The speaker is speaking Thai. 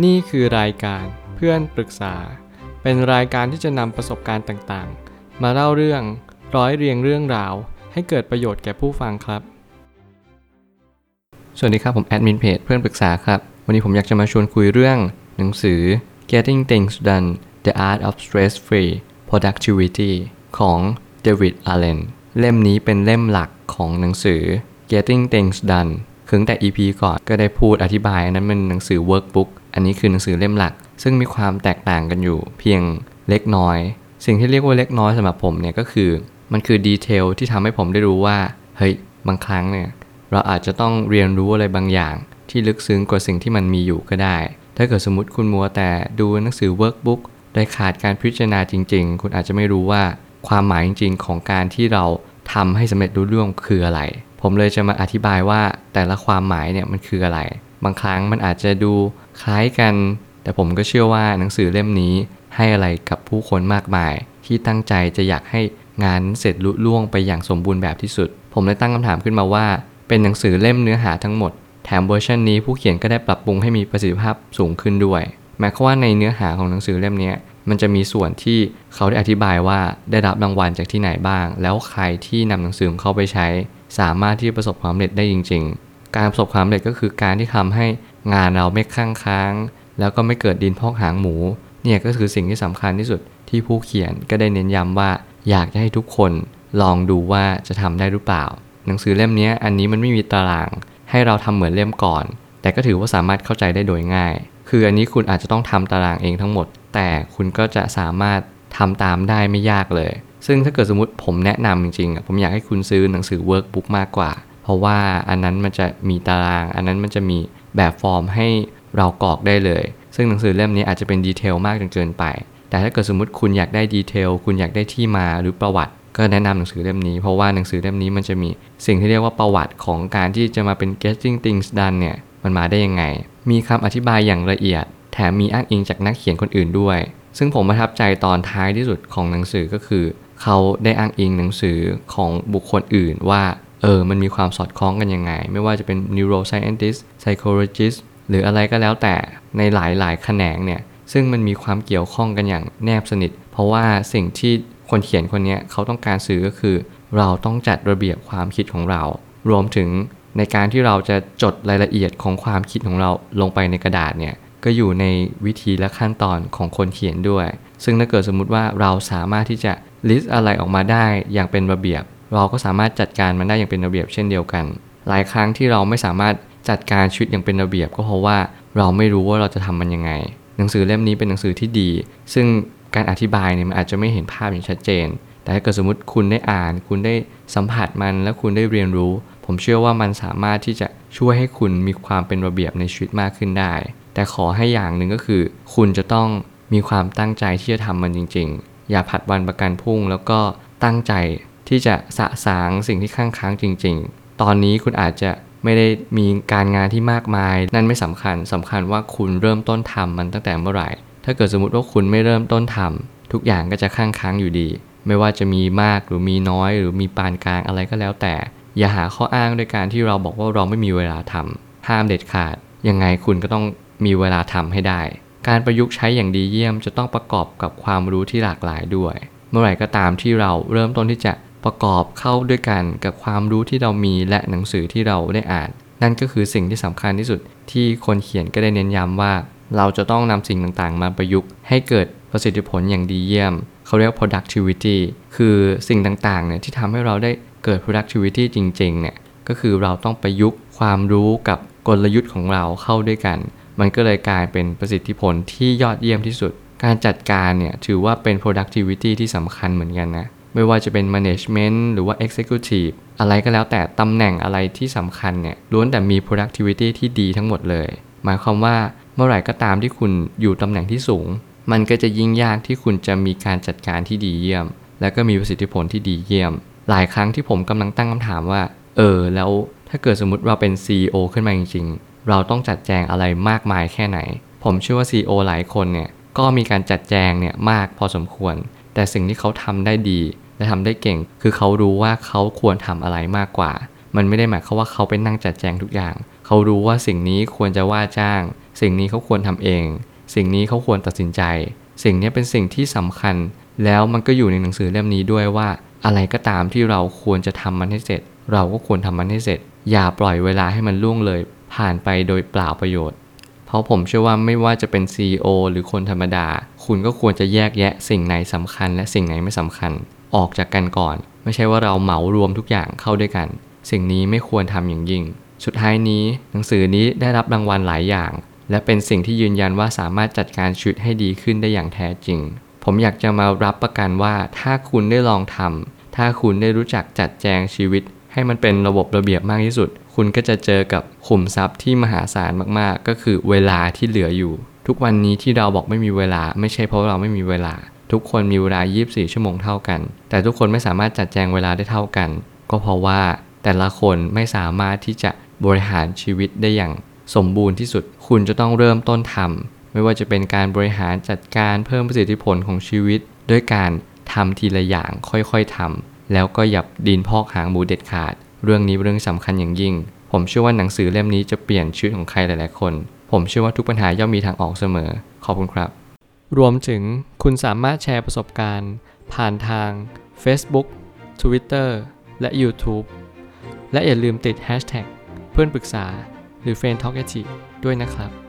นี่คือรายการเพื่อนปรึกษา เป็นรายการที่จะนำประสบการณ์ต่างๆ มาเล่าเรื่องร้อยเรียงเรื่องราว ให้เกิดประโยชน์แก่ผู้ฟังครับ สวัสดีครับผมแอดมินเพจเพื่อนปรึกษาครับ วันนี้ผมอยากจะมาชวนคุยเรื่อง หนังสือ Getting Things Done The Art of Stress-Free Productivity ของ David Allen เล่มนี้เป็นเล่มหลักของหนังสือ Getting Things Done คือตั้งแต่ EP ก่อนก็ได้พูดอธิบายอันนั้นเป็นหนังสือ workbook อันนี้คือหนังสือเล่มหลัก ซึ่งมีความแตกต่างกันอยู่ เพียงเล็กน้อย สิ่งที่เรียกว่าเล็กน้อยสำหรับผมเนี่ยก็คือ มันคือดีเทลที่ทำให้ผมได้รู้ว่า เฮ้ย บางครั้งเนี่ย เราอาจจะต้องเรียนรู้อะไรบางอย่าง ที่ลึกซึ้งกว่าสิ่งที่มันมีอยู่ก็ได้ ถ้าเกิดสมมติคุณมัวแต่ดูหนังสือ workbook โดยขาดการพิจารณาจริง ๆ คุณอาจจะไม่รู้ว่าความหมายจริง ๆ ของการที่เราทำให้สำเร็จรู้เรื่องคืออะไร ผมเลยจะมาอธิบายว่าแต่ละความหมายเนี่ยมันคืออะไร บางครั้งมันอาจจะดูคล้ายกัน แต่ผมก็เชื่อว่าหนังสือเล่มนี้ให้อะไรกับผู้คนมากมาย ที่ตั้งใจจะอยากให้งานเสร็จลุล่วงไปอย่างสมบูรณ์แบบที่สุด ผมเลยตั้งคำถามขึ้นมาว่า เป็นหนังสือเล่มเนื้อหาทั้งหมด แถมเวอร์ชันนี้ผู้เขียนก็ได้ปรับปรุงให้มีประสิทธิภาพสูงขึ้นด้วยหมายความว่าในเนื้อหาของหนังสือเล่มนี้มันจะมีส่วนที่เขาได้อธิบายว่าได้รับรางวัลจากที่ไหนบ้าง แล้วใครที่นำหนังสือของเขาไปใช้ สามารถที่จะประสบความสำเร็จได้จริงๆ การประสบความสำเร็จก็คือการที่ทำให้งานเราไม่ค้างค้าง แล้วก็ไม่เกิดดินพอกหางหมู เนี่ยก็คือสิ่งที่สำคัญที่สุดที่ผู้เขียนก็ได้เน้นย้ำว่า อยากจะให้ทุกคนลองดูว่าจะทำได้หรือเปล่า หนังสือเล่มนี้อันนี้มันไม่มีตาราง ให้เราทำเหมือนเล่มก่อน แต่ก็ถือว่าสามารถเข้าใจได้โดยง่าย คืออันนี้คุณอาจจะต้องทำตารางเองทั้งหมด แต่คุณก็จะสามารถทำตามได้ไม่ยากเลย ซึ่งถ้าเกิดสมมติผมแนะนำจริงๆผมอยากให้คุณซื้อหนังสือ workbook มากกว่า เพราะว่าอันนั้นมันจะมีตาราง อันนั้นมันจะมีแบบฟอร์มให้เรากรอกได้เลย ซึ่งหนังสือเล่มนี้อาจจะเป็นดีเทลมากจนเกินไป แต่ถ้าเกิดสมมติคุณอยากได้ดีเทล คุณอยากได้ที่มาหรือประวัติ ก็แนะนำหนังสือเล่มนี้ เพราะว่าหนังสือเล่มนี้มันจะมีสิ่งที่เรียกว่าประวัติของการที่จะมาเป็น getting things done เนี่ย มันมาได้ยังไง มีคำอธิบายอย่างละเอียด แถมมีอ้างอิงจากนักเขียนคนอื่นด้วย ซึ่งผมประทับใจตอนท้ายที่สุดของหนังสือก็คือ เขาได้อ้างอิงหนังสือของบุคคลอื่นว่า เออ มันมีความสอดคล้องกันยังไง ไม่ว่าจะเป็น neuroscientist psychologist หรืออะไรก็แล้วแต่ในหลายๆ แขนงเนี่ย ซึ่งมันมีความเกี่ยวข้องกันอย่างแนบสนิท เพราะว่าสิ่งที่คนเขียนคนนี้เขาต้องการสื่อก็คือ เราต้องจัดระเบียบความคิดของเรา รวมถึงในการที่เราจะจดรายละเอียดของความคิดของเราลงไปในกระดาษเนี่ยก็อยู่ในวิธีและขั้นตอนของคนเขียนด้วย ซึ่งถ้าเกิดสมมุติว่าเราสามารถที่จะ list อะไรออกมาได้อย่างเป็นระเบียบ เราก็สามารถจัดการมันได้อย่างเป็นระเบียบเช่นเดียวกัน หลายครั้งที่เราไม่สามารถจัดการชีวิตอย่างเป็นระเบียบ ก็เพราะว่าเราไม่รู้ว่าเราจะทำมันยังไง หนังสือเล่มนี้เป็นหนังสือที่ดี ซึ่งการอธิบายเนี่ยมันอาจจะไม่เห็นภาพอย่างชัดเจน แต่ถ้าเกิดสมมติคุณได้อ่าน คุณได้สัมผัสมันและคุณได้เรียนรู้ ผมเชื่อว่ามันสามารถที่จะช่วยให้คุณมีความเป็นระเบียบในชีวิตมากขึ้นได้ แต่ขอให้อย่างหนึ่งก็คือ คุณจะต้องมีความตั้งใจที่จะทำมันจริง ๆ อย่าผัดวันประกันพรุ่ง แล้วก็ตั้งใจ ที่จะสะสางสิ่งที่ข้างค้างจริง ๆ ตอนนี้คุณอาจจะไม่ได้มีการงานที่มากมาย นั่นไม่สำคัญสำคัญว่าคุณเริ่มต้นทำมันตั้งแต่เมื่อไหร่ ถ้าเกิดสมมติว่าคุณไม่เริ่มต้นทำทุกอย่างก็จะข้างค้างอยู่ดี ไม่ว่าจะมีมากหรือมีน้อย หรือมีปานกลางอะไรก็แล้วแต่ อย่าหาข้ออ้างด้วยการที่เราบอกว่าเราไม่มีเวลาทำห้ามเด็ดขาด ยังไงคุณก็ต้องมีเวลาทำให้ได้ การประยุกต์ใช้อย่างดีเยี่ยมจะต้องประกอบกับความรู้ที่หลากหลายด้วย เมื่อไหร่ก็ตามที่เราเริ่มต้นที่จะ ประกอบเข้าด้วยกันกับความรู้ที่เรามีและหนังสือที่เราได้อ่าน นั่นก็คือสิ่งที่สำคัญที่สุดที่คนเขียนก็ได้เน้นย้ำว่า เราจะต้องนำสิ่งต่างๆ มาประยุกต์ให้เกิดประสิทธิผลอย่างดีเยี่ยม เขาเรียก productivity คือสิ่งต่างๆเนี่ยที่ทำให้เราได้เกิด productivity จริงๆเนี่ยก็คือเราต้องประยุกต์ความรู้กับกลยุทธ์ของเราเข้าด้วยกัน มันก็เลยกลายเป็นประสิทธิผลที่ยอดเยี่ยมที่สุด การจัดการเนี่ยถือว่าเป็น productivity ที่สำคัญเหมือนกันนะ ไม่ว่าจะเป็น management หรือว่า executive อะไรก็แล้วแต่ตำแหน่งอะไรที่สำคัญเนี่ยล้วนแต่มี productivity ที่ดีทั้งหมดเลย หมายความว่าเมื่อไหร่ก็ตามที่คุณอยู่ตำแหน่งที่สูง มันก็จะยิ่งยากที่คุณจะมีการจัดการที่ดีเยี่ยม และก็มีประสิทธิผลที่ดีเยี่ยม หลายครั้งที่ผมกำลังตั้งคำถามว่า เออ แล้วถ้าเกิดสมมติเราเป็น CEO ขึ้นมาจริงๆ เราต้องจัดแจงอะไรมากมายแค่ไหน ผมเชื่อว่า CEO หลายคนเนี่ยก็มีการจัดแจงเนี่ยมากพอสมควร แต่สิ่งที่เขาทำได้ดี และทำได้เก่ง คือเขารู้ว่าเขาควรทำอะไรมากกว่า มันไม่ได้หมายความว่าเขาไปนั่งจัดแจงทุกอย่าง เขารู้ว่าสิ่งนี้ควรจะว่าจ้าง สิ่งนี้เขาควรทำเอง สิ่งนี้เขาควรตัดสินใจ สิ่งนี้เป็นสิ่งที่สำคัญ แล้วมันก็อยู่ในหนังสือเล่มนี้ด้วยว่า อะไรก็ตามที่เราควรจะทำมันให้เสร็จ เราก็ควรทำมันให้เสร็จ อย่าปล่อยเวลาให้มันล่วงเลย ผ่านไปโดยเปล่าประโยชน์ ราะผมเชื่อว่าไม่ว่าจะเป็น CEO หรือคนธรรมดา คุณก็ควรจะแยกแยะสิ่งไหนสำคัญ และสิ่งไหนไม่สำคัญ ออกจากกันก่อน ไม่ใช่ว่าเราเหมารวมทุกอย่างเข้าด้วยกัน สิ่งนี้ไม่ควรทำอย่างยิ่ง สุดท้ายนี้ หนังสือนี้ได้รับรางวัลหลายอย่าง และเป็นสิ่งที่ยืนยันว่าสามารถจัดการชีวิตให้ดีขึ้นได้อย่างแท้จริง ผมอยากจะมารับประกันว่าถ้าคุณได้ลองทำถ้าคุณได้รู้จักจัดแจงชีวิต ให้มันเป็นระบบระเบียบมากที่สุด คุณก็จะเจอกับขุมทรัพย์ที่มหาศาลมากๆ ก็คือเวลาที่เหลืออยู่ ทุกวันนี้ที่เราบอกไม่มีเวลา ไม่ใช่เพราะเราไม่มีเวลา ทุกคนมีเวลา 24 ชั่วโมงเท่ากัน แต่ทุกคนไม่สามารถจัดแจงเวลาได้เท่ากัน ก็เพราะว่าแต่ละคนไม่สามารถที่จะบริหารชีวิตได้อย่างสมบูรณ์ที่สุด คุณจะต้องเริ่มต้นทำไม่ว่าจะเป็นการบริหารจัดการเพิ่มประสิทธิผลของชีวิต ด้วยการทำทีละอย่างค่อยๆทำแล้วก็อย่าดินพอกหางหมูเด็ดขาด เรื่องนี้เป็นเรื่องสำคัญอย่างยิ่ง ผมเชื่อว่าหนังสือเล่มนี้จะเปลี่ยนชีวิตของใครหลาย ๆ คน ผมเชื่อว่าทุกปัญหาย่อมมีทางออกเสมอ ขอบคุณครับ รวมถึงคุณสามารถแชร์ประสบการณ์ ผ่านทาง Facebook Twitter และ YouTube และอย่าลืมติด Hashtag เพื่อนปรึกษาหรือ f r ร e n d t a l k ด้วยนะครับ